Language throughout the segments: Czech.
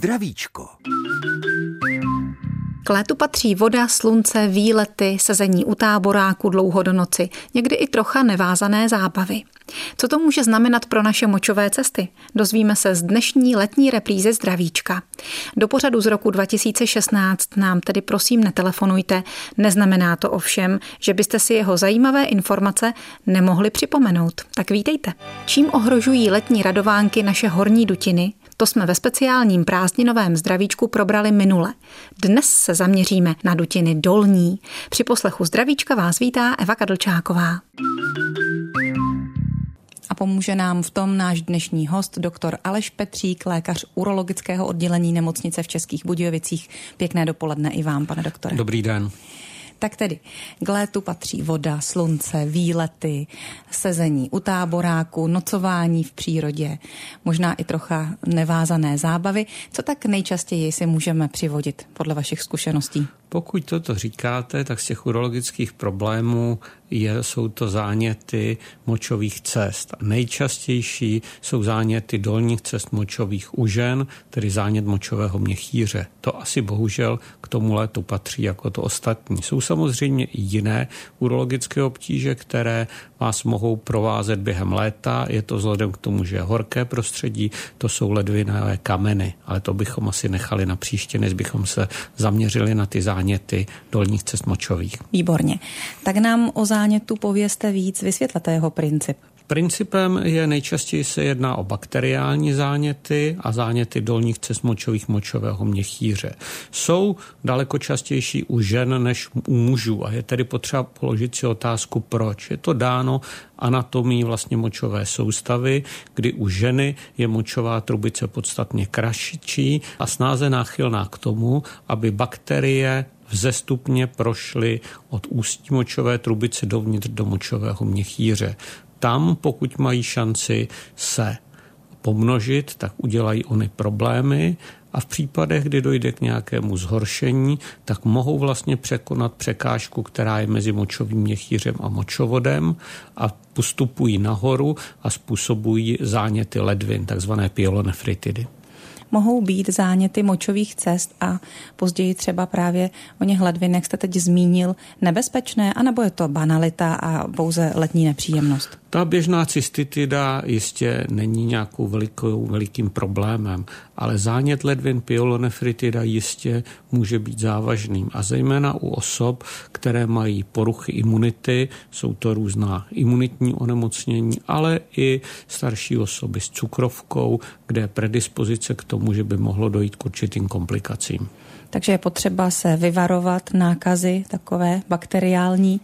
Zdravíčko. K létu patří voda, slunce, výlety, sezení u táboráku dlouho do noci, někdy i trocha nevázané zábavy. Co to může znamenat pro naše močové cesty? Dozvíme se z dnešní letní reprízy Zdravíčka. Do pořadu z roku 2016 nám tedy prosím netelefonujte. Neznamená to ovšem, že byste si jeho zajímavé informace nemohli připomenout. Tak vítejte. Čím ohrožují letní radovánky naše horní dutiny? To jsme ve speciálním prázdninovém zdravíčku probrali minule. Dnes se zaměříme na dutiny dolní. Při poslechu zdravíčka vás vítá Eva Kadlčáková. A pomůže nám v tom náš dnešní host, doktor Aleš Petřík, lékař urologického oddělení nemocnice v Českých Budějovicích. Pěkné dopoledne i vám, pane doktore. Dobrý den. Tak tedy k létu patří voda, slunce, výlety, sezení u táboráku, nocování v přírodě, možná i trocha nevázané zábavy. Co tak nejčastěji si můžeme přivodit podle vašich zkušeností? Pokud toto říkáte, tak z těch urologických problémů je, jsou to záněty močových cest. Nejčastější jsou záněty dolních cest močových u žen, tedy zánět močového měchýře. To asi bohužel k tomu létu patří jako to ostatní. Jsou samozřejmě i jiné urologické obtíže, které vás mohou provázet během léta. Je to vzhledem k tomu, že je horké prostředí, to jsou ledvinové kameny, ale to bychom asi nechali na příště, než bychom se zaměřili na ty záněty dolních cest močových. Výborně. Tak nám o zánětu pověste víc, vysvětlete jeho princip. Principem je nejčastěji se jedná o bakteriální záněty a záněty dolních cest močových močového měchýře. Jsou daleko častější u žen než u mužů a je tedy potřeba položit si otázku, proč. Je to dáno anatomii vlastně močové soustavy, kdy u ženy je močová trubice podstatně kraščí a snáze náchylná k tomu, aby bakterie vzestupně prošly od ústí močové trubice dovnitř do močového měchýře tam, pokud mají šanci se pomnožit, tak udělají ony problémy a v případech, kdy dojde k nějakému zhoršení, tak mohou vlastně překonat překážku, která je mezi močovým měchýřem a močovodem a postupují nahoru a způsobují záněty ledvin, takzvané pyelonefritidy mohou být záněty močových cest a později třeba právě o něch ledvinech jste teď zmínil nebezpečné, anebo je to banalita a pouze letní nepříjemnost? Ta běžná cystitida jistě není nějakou velikou, velikým problémem, ale zánět ledvin pyelonefritida jistě může být závažným a zejména u osob, které mají poruchy imunity, jsou to různá imunitní onemocnění, ale i starší osoby s cukrovkou, kde je predispozice k tomu, že by mohlo dojít k určitým komplikacím. Takže je potřeba se vyvarovat nákazy takové bakteriální.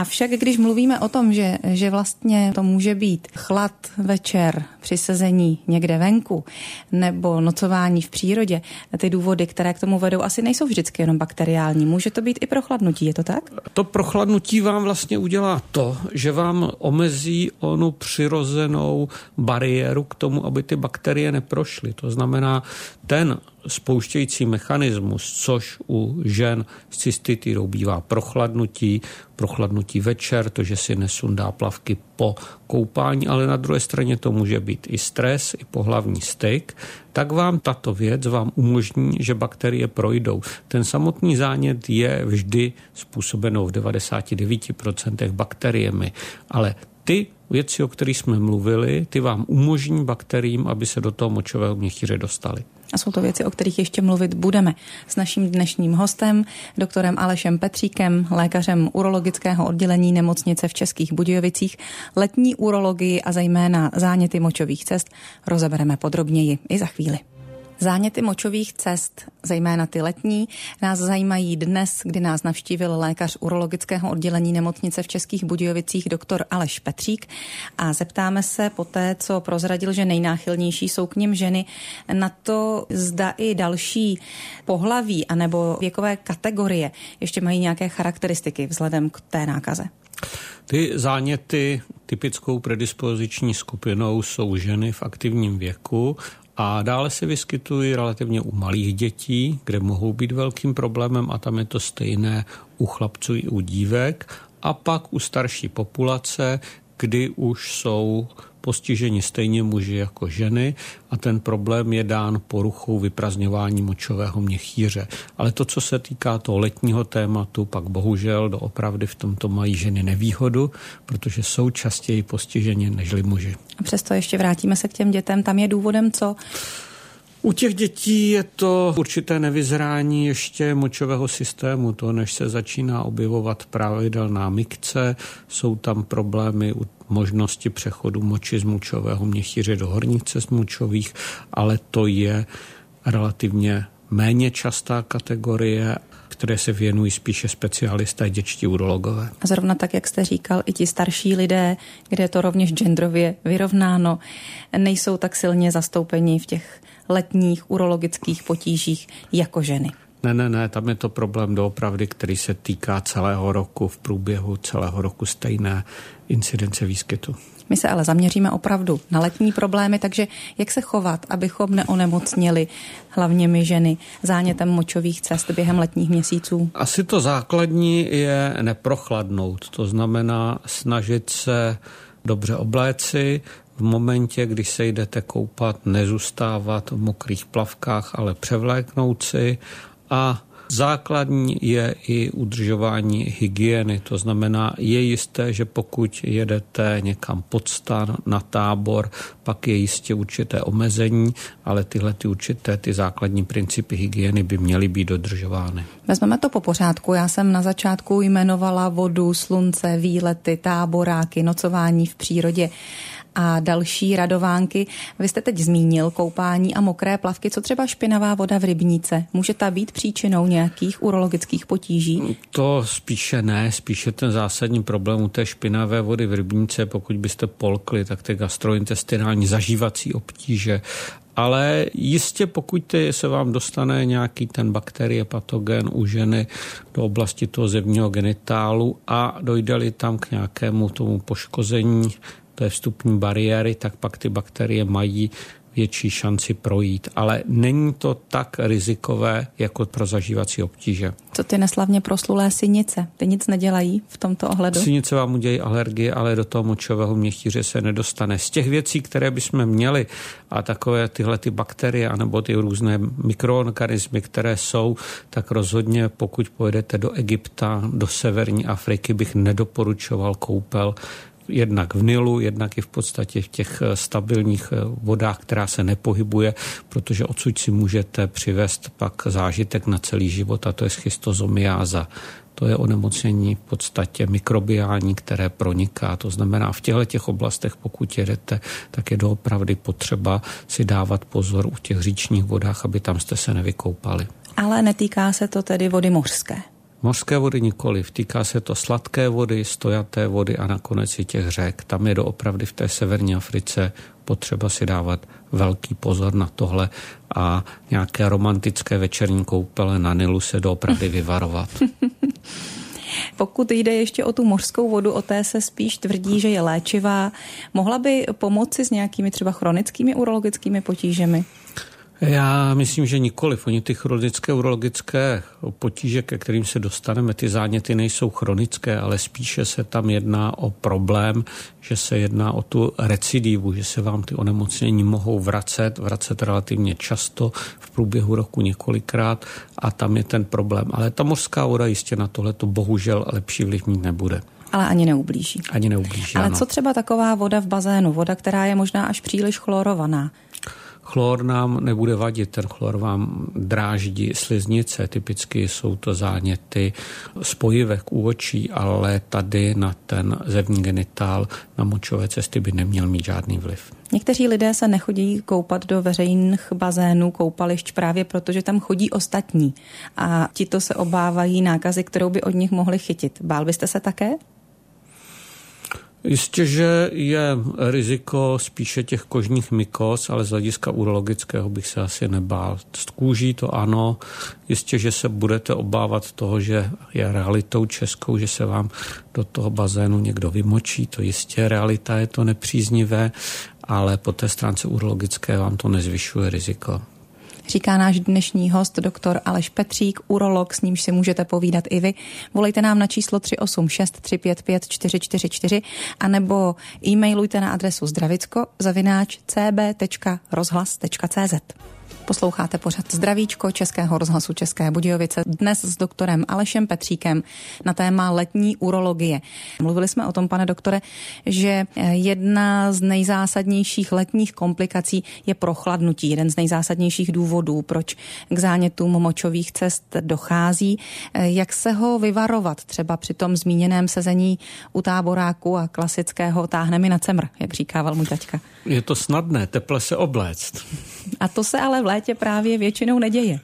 Avšak když mluvíme o tom, že, že vlastně to může být chlad večer při sezení někde venku nebo nocování v přírodě, ty důvody, které k tomu vedou, asi nejsou vždycky jenom bakteriální. Může to být i prochladnutí, je to tak? To prochladnutí vám vlastně udělá to, že vám omezí onu přirozenou bariéru k tomu, aby ty bakterie neprošly. To znamená, ten spouštějící mechanismus, což u žen s cystitidou bývá prochladnutí, prochladnutí večer, to, že si nesundá plavky po koupání, ale na druhé straně to může být i stres, i pohlavní styk, tak vám tato věc vám umožní, že bakterie projdou. Ten samotný zánět je vždy způsobenou v 99% bakteriemi, ale ty věci, o kterých jsme mluvili, ty vám umožní bakteriím, aby se do toho močového měchýře dostali. A jsou to věci, o kterých ještě mluvit budeme. S naším dnešním hostem, doktorem Alešem Petříkem, lékařem urologického oddělení nemocnice v Českých Budějovicích, letní urologii a zejména záněty močových cest rozebereme podrobněji i za chvíli. Záněty močových cest, zejména ty letní, nás zajímají dnes, kdy nás navštívil lékař urologického oddělení nemocnice v Českých Budějovicích doktor Aleš Petřík a zeptáme se po té, co prozradil, že nejnáchylnější jsou k ním ženy, na to zda i další pohlaví anebo věkové kategorie ještě mají nějaké charakteristiky vzhledem k té nákaze. Ty záněty typickou predispoziční skupinou jsou ženy v aktivním věku a dále se vyskytují relativně u malých dětí, kde mohou být velkým problémem a tam je to stejné u chlapců i u dívek. A pak u starší populace, kdy už jsou postiženi stejně muži jako ženy a ten problém je dán poruchou vyprazňování močového měchýře. Ale to, co se týká toho letního tématu, pak bohužel doopravdy v tomto mají ženy nevýhodu, protože jsou častěji postiženi nežli muži. A přesto ještě vrátíme se k těm dětem. Tam je důvodem co? U těch dětí je to určité nevyzrání ještě močového systému. To, než se začíná objevovat pravidelná mikce, jsou tam problémy u možnosti přechodu moči z močového měchýře do horních cest močových, ale to je relativně méně častá kategorie které se věnují spíše specialisté, děčtí urologové. A zrovna tak, jak jste říkal, i ti starší lidé, kde je to rovněž genderově vyrovnáno, nejsou tak silně zastoupeni v těch letních urologických potížích jako ženy. Ne, ne, ne, tam je to problém doopravdy, který se týká celého roku, v průběhu celého roku stejné incidence výskytu. My se ale zaměříme opravdu na letní problémy, takže jak se chovat, abychom neonemocnili hlavně my ženy zánětem močových cest během letních měsíců? Asi to základní je neprochladnout, to znamená snažit se dobře obléci, v momentě, když se jdete koupat, nezůstávat v mokrých plavkách, ale převléknout si a Základní je i udržování hygieny, to znamená, je jisté, že pokud jedete někam pod stan, na tábor, pak je jistě určité omezení, ale tyhle ty určité, ty základní principy hygieny by měly být dodržovány. Vezmeme to po pořádku. Já jsem na začátku jmenovala vodu, slunce, výlety, táboráky, nocování v přírodě a další radovánky. Vy jste teď zmínil koupání a mokré plavky. Co třeba špinavá voda v rybníce? Může ta být příčinou nějakých urologických potíží? To spíše ne, spíše ten zásadní problém u té špinavé vody v rybníce, pokud byste polkli, tak ty gastrointestinální zažívací obtíže ale jistě pokud se vám dostane nějaký ten bakterie, patogen u ženy do oblasti toho zevního genitálu a dojde-li tam k nějakému tomu poškození té vstupní bariéry, tak pak ty bakterie mají větší šanci projít, ale není to tak rizikové jako pro zažívací obtíže. Co ty neslavně proslulé synice? Ty nic nedělají v tomto ohledu? Synice vám udělají alergie, ale do toho močového měchtíře se nedostane. Z těch věcí, které bychom měli a takové tyhle ty bakterie anebo ty různé mikroorganismy, které jsou, tak rozhodně pokud pojedete do Egypta, do severní Afriky, bych nedoporučoval koupel jednak v Nilu, jednak i v podstatě v těch eh, stabilních eh, vodách, která se nepohybuje, protože odsud si můžete přivést pak zážitek na celý život a to je schistozomiáza. To je onemocnění v podstatě mikrobiální, které proniká. To znamená, v těchto těch oblastech, pokud jedete, tak je doopravdy potřeba si dávat pozor u těch říčních vodách, aby tam jste se nevykoupali. Ale netýká se to tedy vody mořské. Mořské vody nikoli, týká se to sladké vody, stojaté vody a nakonec i těch řek. Tam je doopravdy v té severní Africe potřeba si dávat velký pozor na tohle a nějaké romantické večerní koupele na Nilu se doopravdy vyvarovat. Pokud jde ještě o tu mořskou vodu, o té se spíš tvrdí, že je léčivá. Mohla by pomoci s nějakými třeba chronickými urologickými potížemi? Já myslím, že nikoliv. Oni ty chronické urologické potíže, ke kterým se dostaneme, ty záněty nejsou chronické, ale spíše se tam jedná o problém, že se jedná o tu recidivu, že se vám ty onemocnění mohou vracet, vracet relativně často v průběhu roku několikrát a tam je ten problém. Ale ta mořská voda jistě na tohle to bohužel lepší vliv mít nebude. Ale ani neublíží. Ani neublíží, Ale ano. co třeba taková voda v bazénu? Voda, která je možná až příliš chlorovaná. Chlor nám nebude vadit, ten chlor vám dráždí sliznice, typicky jsou to záněty spojivek u očí, ale tady na ten zevní genitál, na močové cesty by neměl mít žádný vliv. Někteří lidé se nechodí koupat do veřejných bazénů, koupališť právě proto, že tam chodí ostatní a ti to se obávají nákazy, kterou by od nich mohli chytit. Bál byste se také? Jistě, že je riziko spíše těch kožních mykos, ale z hlediska urologického bych se asi nebál. Z kůží to ano, jistě, že se budete obávat toho, že je realitou českou, že se vám do toho bazénu někdo vymočí, to jistě realita je to nepříznivé, ale po té stránce urologické vám to nezvyšuje riziko. Říká náš dnešní host, doktor Aleš Petřík, urolog, s nímž si můžete povídat i vy. Volejte nám na číslo 386 355 444 anebo e-mailujte na adresu zdravicko zavináč cb.rozhlas.cz. Posloucháte pořad Zdravíčko Českého rozhlasu České Budějovice dnes s doktorem Alešem Petříkem na téma letní urologie. Mluvili jsme o tom, pane doktore, že jedna z nejzásadnějších letních komplikací je prochladnutí. Jeden z nejzásadnějších důvodů, proč k zánětům močových cest dochází. Jak se ho vyvarovat třeba při tom zmíněném sezení u táboráku a klasického táhne mi na cemr, jak říkával můj taťka? Je to snadné, teple se obléct. A to se ale v létě právě většinou neděje.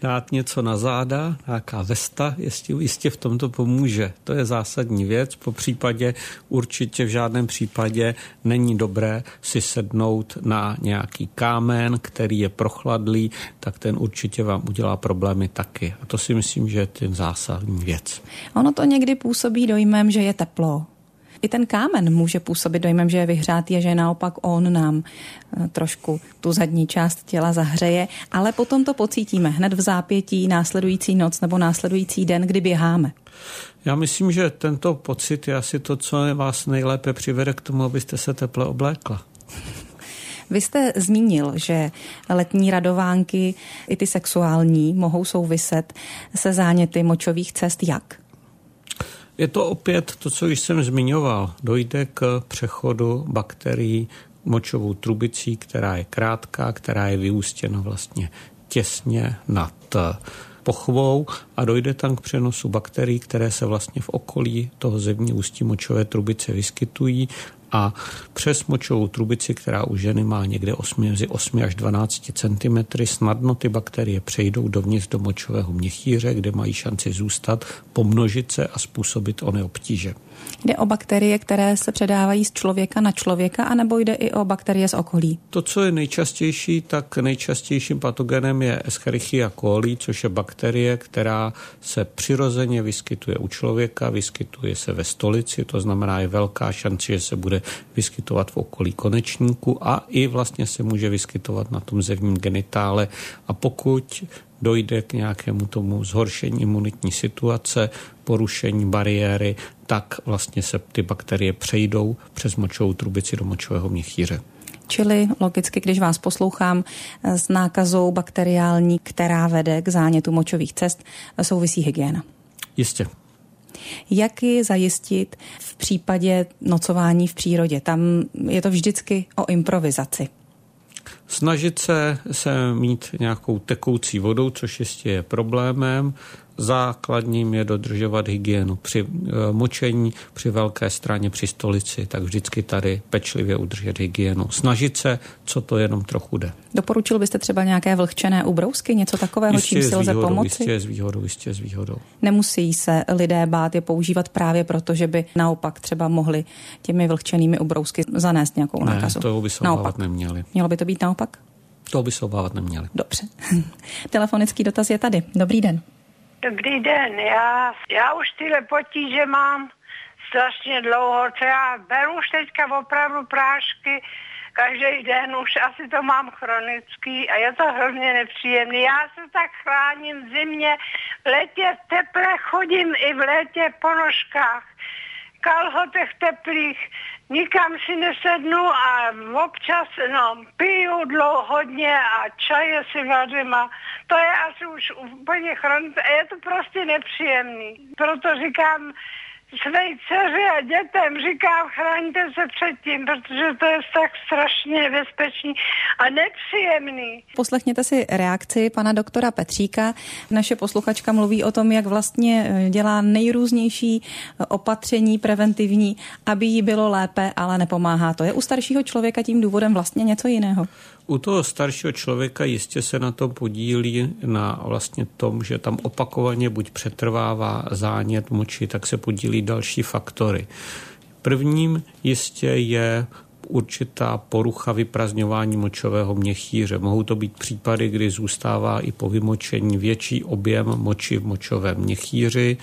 Dát něco na záda, nějaká vesta, jistě, jistě v tomto pomůže. To je zásadní věc. Po případě určitě v žádném případě není dobré si sednout na nějaký kámen, který je prochladlý, tak ten určitě vám udělá problémy taky. A to si myslím, že je ten zásadní věc. Ono to někdy působí dojmem, že je teplo, i ten kámen může působit dojmem, že je vyhřátý a že naopak on nám eh, trošku tu zadní část těla zahřeje, ale potom to pocítíme hned v zápětí následující noc nebo následující den, kdy běháme. Já myslím, že tento pocit je asi to, co vás nejlépe přivede k tomu, abyste se teple oblékla. Vy jste zmínil, že letní radovánky, i ty sexuální, mohou souviset se záněty močových cest. Jak? Je to opět to, co již jsem zmiňoval. Dojde k přechodu bakterií močovou trubicí, která je krátká, která je vyústěna vlastně těsně nad pochvou a dojde tam k přenosu bakterií, které se vlastně v okolí toho zevní ústí močové trubice vyskytují a přes močovou trubici, která u ženy má někde 8, mezi 8 až 12 cm, snadno ty bakterie přejdou dovnitř do močového měchýře, kde mají šanci zůstat, pomnožit se a způsobit ony obtíže. Jde o bakterie, které se předávají z člověka na člověka, anebo jde i o bakterie z okolí? To, co je nejčastější, tak nejčastějším patogenem je Escherichia coli, což je bakterie, která se přirozeně vyskytuje u člověka, vyskytuje se ve stolici, to znamená je velká šance, že se bude vyskytovat v okolí konečníku a i vlastně se může vyskytovat na tom zevním genitále. A pokud dojde k nějakému tomu zhoršení imunitní situace, porušení bariéry, tak vlastně se ty bakterie přejdou přes močovou trubici do močového měchýře. Čili logicky, když vás poslouchám s nákazou bakteriální, která vede k zánětu močových cest, souvisí hygiena. Jistě. Jak ji zajistit v případě nocování v přírodě? Tam je to vždycky o improvizaci. Snažit se, se mít nějakou tekoucí vodou, což jistě je problémem. Základním je dodržovat hygienu při eh, močení, při velké straně, při stolici, tak vždycky tady pečlivě udržet hygienu. Snažit se, co to jenom trochu jde. Doporučil byste třeba nějaké vlhčené ubrousky, něco takového, jistě čím si lze pomoci? Jistě s výhodou, jistě s výhodou. Nemusí se lidé bát je používat právě proto, že by naopak třeba mohli těmi vlhčenými ubrousky zanést nějakou nákazu. Ne, toho by se naopak. neměli. Mělo by to být naopak? To by se obávat neměli. Dobře. Telefonický dotaz je tady. Dobrý den. Dobrý den, já, já už tyhle potíže mám strašně dlouho, co já beru už teďka opravdu prášky, každý den už asi to mám chronický a je to hrozně nepříjemný. Já se tak chráním v zimě, v létě v teple chodím i v létě po nožkách, kalhotech teplých, nikam si nesednu a občas no, piju dlouho hodně a čaje si vařím a to je asi už úplně chronické. Je to prostě nepříjemný. Proto říkám, své dceři a dětem říkám, chraňte se před tím, protože to je tak strašně nebezpečný a nepříjemný. Poslechněte si reakci pana doktora Petříka. Naše posluchačka mluví o tom, jak vlastně eh, dělá nejrůznější eh, opatření preventivní, aby jí bylo lépe, ale nepomáhá to. Je u staršího člověka tím důvodem vlastně něco jiného? U toho staršího člověka jistě se na to podílí na vlastně tom, že tam opakovaně buď přetrvává zánět moči, tak se podílí další faktory. Prvním jistě je určitá porucha vyprazňování močového měchýře. Mohou to být případy, kdy zůstává i po vymočení větší objem moči v močovém měchýři.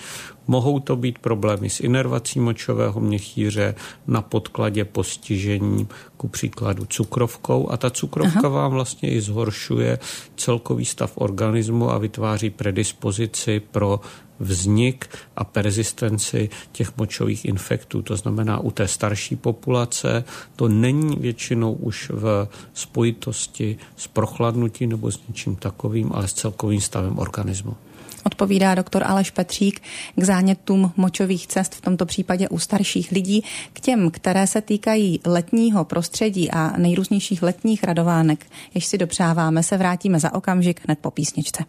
Mohou to být problémy s inervací močového měchýře na podkladě postižení, ku příkladu cukrovkou a ta cukrovka Aha. vám vlastně i zhoršuje celkový stav organismu a vytváří predispozici pro vznik a persistenci těch močových infektů. To znamená, u té starší populace to není většinou už v spojitosti s prochladnutím nebo s něčím takovým, ale s celkovým stavem organismu odpovídá doktor Aleš Petřík k zánětům močových cest, v tomto případě u starších lidí, k těm, které se týkají letního prostředí a nejrůznějších letních radovánek, jež si dopřáváme, se vrátíme za okamžik hned po písničce.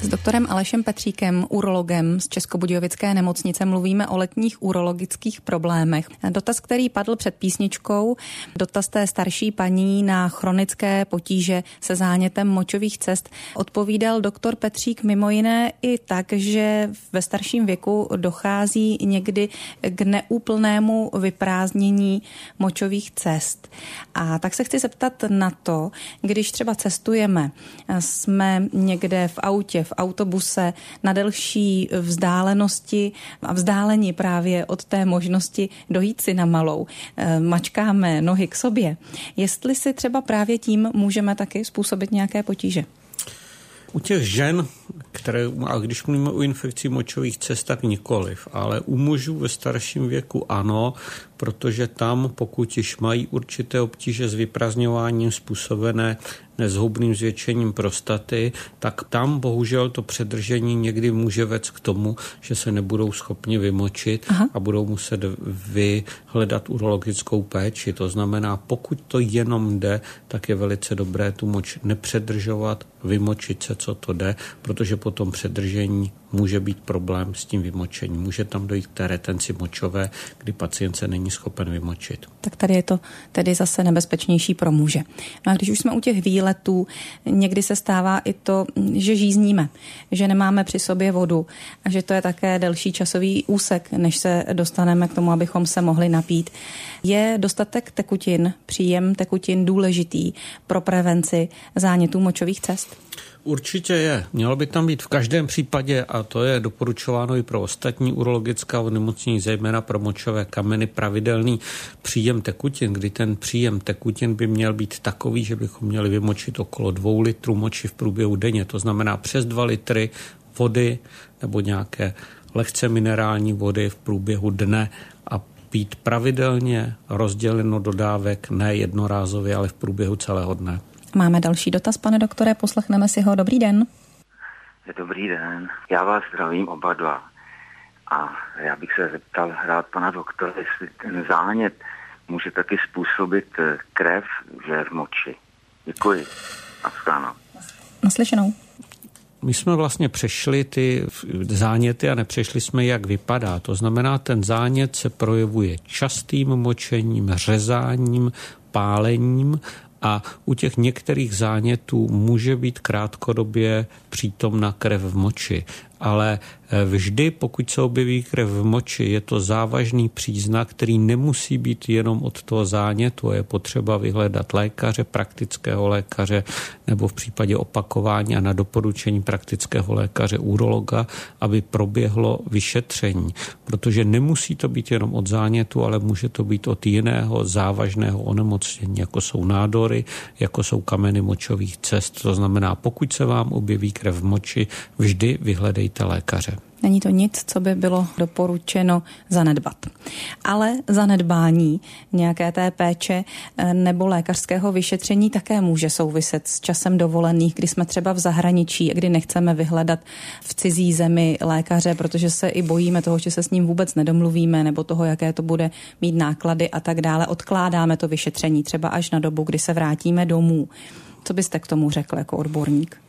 S doktorem Alešem Petříkem, urologem z Českobudějovické nemocnice, mluvíme o letních urologických problémech. Dotaz, který padl před písničkou, dotaz té starší paní na chronické potíže se zánětem močových cest, odpovídal doktor Petřík mimo jiné i tak, že ve starším věku dochází někdy k neúplnému vyprázdnění močových cest. A tak se chci zeptat na to, když třeba cestujeme, jsme někde v autě, v autobuse na delší vzdálenosti a vzdálení právě od té možnosti dojít si na malou. Eh, mačkáme nohy k sobě. Jestli si třeba právě tím můžeme taky způsobit nějaké potíže. U těch žen, které, a když mluvíme o infekci močových cest, tak nikoliv, ale u mužů ve starším věku ano, protože tam, pokud již mají určité obtíže s vyprazňováním způsobené nezhoubným zvětšením prostaty, tak tam bohužel to předržení někdy může vést k tomu, že se nebudou schopni vymočit Aha. a budou muset vyhledat urologickou péči. To znamená, pokud to jenom jde, tak je velice dobré tu moč nepředržovat, vymočit se, co to jde, protože po tom předržení může být problém s tím vymočením. Může tam dojít k té retenci močové, kdy pacient se není schopen vymočit. Tak tady je to tedy zase nebezpečnější pro muže. No a když už jsme u těch výletů, někdy se stává i to, že žízníme, že nemáme při sobě vodu a že to je také delší časový úsek, než se dostaneme k tomu, abychom se mohli napít. Je dostatek tekutin, příjem tekutin důležitý pro prevenci zánětů močových cest? Určitě je. Mělo by tam být v každém případě, a to je doporučováno i pro ostatní urologická onemocnění, zejména pro močové kameny, pravidelný příjem tekutin, kdy ten příjem tekutin by měl být takový, že bychom měli vymočit okolo dvou litrů moči v průběhu denně. To znamená přes dva litry vody nebo nějaké lehce minerální vody v průběhu dne a pít pravidelně rozděleno dodávek, ne jednorázově, ale v průběhu celého dne. Máme další dotaz, pane doktore, poslechneme si ho. Dobrý den. Dobrý den, já vás zdravím oba dva. A já bych se zeptal rád pana doktora, jestli ten zánět může taky způsobit eh, krev, že v moči. Děkuji. A stáno. Naslyšenou. My jsme vlastně přešli ty záněty a nepřešli jsme, jak vypadá. To znamená, ten zánět se projevuje častým močením, řezáním, pálením a u těch některých zánětů může být krátkodobě přítomna krev v moči ale eh, vždy, pokud se objeví krev v moči, je to závažný příznak, který nemusí být jenom od toho zánětu. Je potřeba vyhledat lékaře, praktického lékaře nebo v případě opakování a na doporučení praktického lékaře urologa, aby proběhlo vyšetření. Protože nemusí to být jenom od zánětu, ale může to být od jiného závažného onemocnění, jako jsou nádory, jako jsou kameny močových cest. To znamená, pokud se vám objeví krev v moči, vždy vyhledejte hledejte lékaře. Není to nic, co by bylo doporučeno zanedbat. Ale zanedbání nějaké té péče eh, nebo lékařského vyšetření také může souviset s časem dovolených, kdy jsme třeba v zahraničí, kdy nechceme vyhledat v cizí zemi lékaře, protože se i bojíme toho, že se s ním vůbec nedomluvíme, nebo toho, jaké to bude mít náklady a tak dále. Odkládáme to vyšetření třeba až na dobu, kdy se vrátíme domů. Co byste k tomu řekl jako odborník?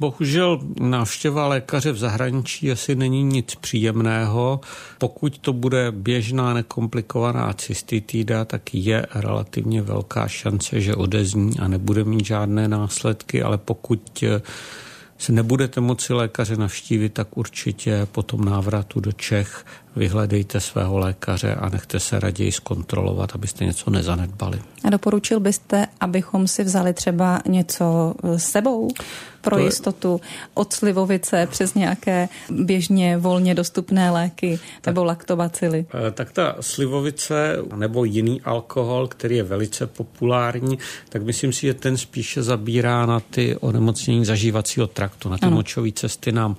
Bohužel návštěva lékaře v zahraničí asi není nic příjemného. Pokud to bude běžná nekomplikovaná cystitída, tak je relativně velká šance, že odezní a nebude mít žádné následky, ale pokud se nebudete moci lékaře navštívit, tak určitě po tom návratu do Čech vyhledejte svého lékaře a nechte se raději zkontrolovat, abyste něco nezanedbali. A doporučil byste, abychom si vzali třeba něco s sebou? pro jistotu od slivovice přes nějaké běžně volně dostupné léky tak, nebo laktobacily? Eh, tak ta slivovice nebo jiný alkohol, který je velice populární, tak myslím si, že ten spíše zabírá na ty onemocnění zažívacího traktu. Na ty ano. močové cesty nám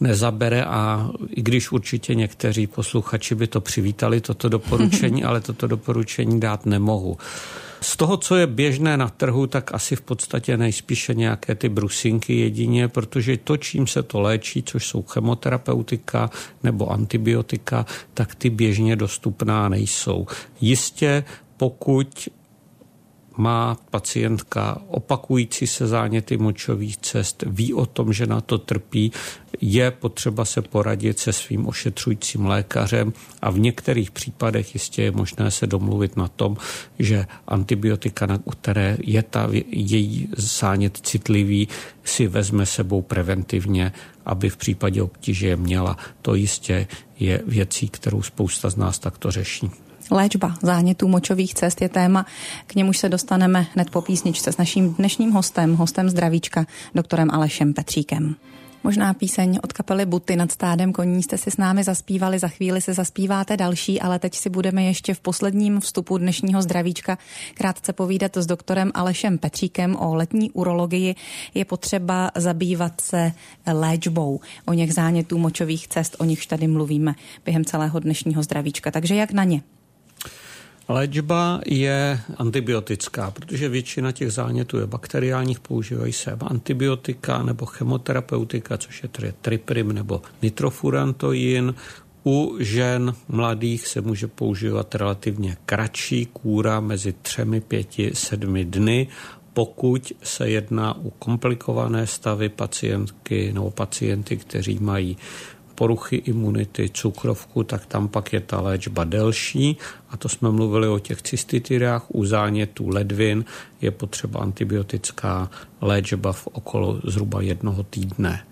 nezabere a i když určitě někteří posluchači by to přivítali, toto doporučení, ale toto doporučení dát nemohu. Z toho, co je běžné na trhu, tak asi v podstatě nejspíše nějaké ty brusinky jedině, protože to, čím se to léčí, což jsou chemoterapeutika nebo antibiotika, tak ty běžně dostupná nejsou. Jistě pokud má pacientka opakující se záněty močových cest, ví o tom, že na to trpí, je potřeba se poradit se svým ošetřujícím lékařem a v některých případech jistě je možné se domluvit na tom, že antibiotika, na které je ta její zánět citlivý, si vezme sebou preventivně, aby v případě obtíže měla. To jistě je věcí, kterou spousta z nás takto řeší. Léčba zánětů močových cest je téma, k němuž se dostaneme hned po písničce s naším dnešním hostem, hostem zdravíčka, doktorem Alešem Petříkem. Možná píseň od kapely Buty nad stádem koní jste si s námi zaspívali, za chvíli se zaspíváte další, ale teď si budeme ještě v posledním vstupu dnešního zdravíčka krátce povídat s doktorem Alešem Petříkem o letní urologii. Je potřeba zabývat se léčbou o něch zánětů močových cest, o nichž tady mluvíme během celého dnešního zdravíčka. Takže jak na ně? Léčba je antibiotická, protože většina těch zánětů je bakteriálních, používají se antibiotika nebo chemoterapeutika, což je triprim nebo nitrofurantoin. U žen mladých se může používat relativně kratší kůra mezi třemi, pěti, sedmi dny pokud se jedná o komplikované stavy pacientky nebo pacienty, kteří mají poruchy imunity, cukrovku, tak tam pak je ta léčba delší. A to jsme mluvili o těch cystitidách. U zánětů ledvin je potřeba antibiotická léčba v okolo zhruba jednoho týdne.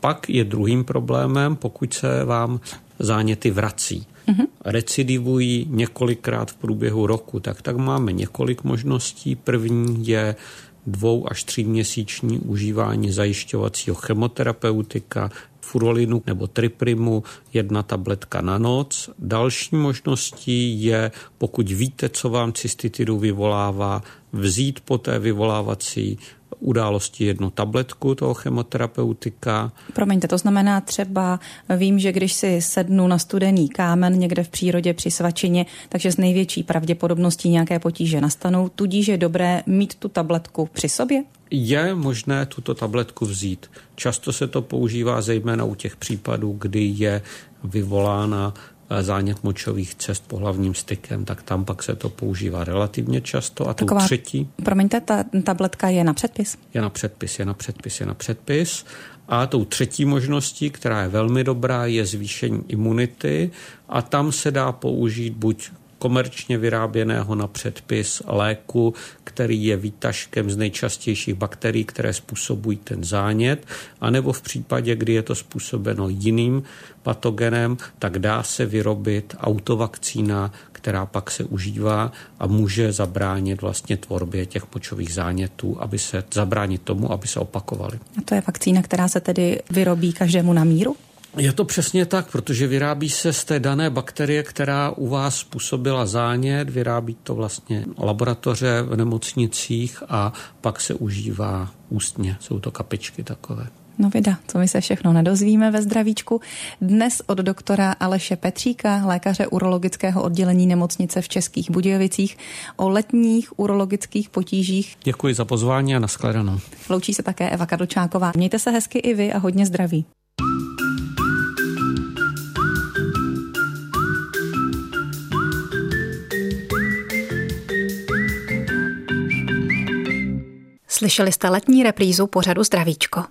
Pak je druhým problémem, pokud se vám záněty vrací. Mm-hmm. Recidivují několikrát v průběhu roku, tak tak máme několik možností. První je dvou až tříměsíční užívání zajišťovacího chemoterapeutika, furolinu nebo triprimu, jedna tabletka na noc. Další možností je, pokud víte, co vám cystitidu vyvolává, vzít po té vyvolávací události jednu tabletku toho chemoterapeutika. Promiňte, to znamená třeba, vím, že když si sednu na studený kámen někde v přírodě při svačině, takže s největší pravděpodobností nějaké potíže nastanou, tudíž je dobré mít tu tabletku při sobě? Je možné tuto tabletku vzít. Často se to používá zejména u těch případů, kdy je vyvolána zánět močových cest pohlavním stykem, tak tam pak se to používá relativně často. A Taková, třetí... Promiňte, ta tabletka je na předpis? Je na předpis, je na předpis, je na předpis. A tou třetí možností, která je velmi dobrá, je zvýšení imunity a tam se dá použít buď komerčně vyráběného na předpis léku, který je výtažkem z nejčastějších bakterií, které způsobují ten zánět, anebo v případě, kdy je to způsobeno jiným patogenem, tak dá se vyrobit autovakcína, která pak se užívá a může zabránit vlastně tvorbě těch močových zánětů, aby se zabránit tomu, aby se opakovaly. A to je vakcína, která se tedy vyrobí každému na míru? Je to přesně tak, protože vyrábí se z té dané bakterie, která u vás způsobila zánět, vyrábí to vlastně laboratoře v nemocnicích a pak se užívá ústně. Jsou to kapičky takové. No vida, co my se všechno nedozvíme ve zdravíčku. Dnes od doktora Aleše Petříka, lékaře urologického oddělení nemocnice v Českých Budějovicích, o letních urologických potížích. Děkuji za pozvání a nashledanou. Loučí se také Eva Kadlčáková. Mějte se hezky i vy a hodně zdraví. Slyšeli jste letní reprízu pořadu Zdravíčko.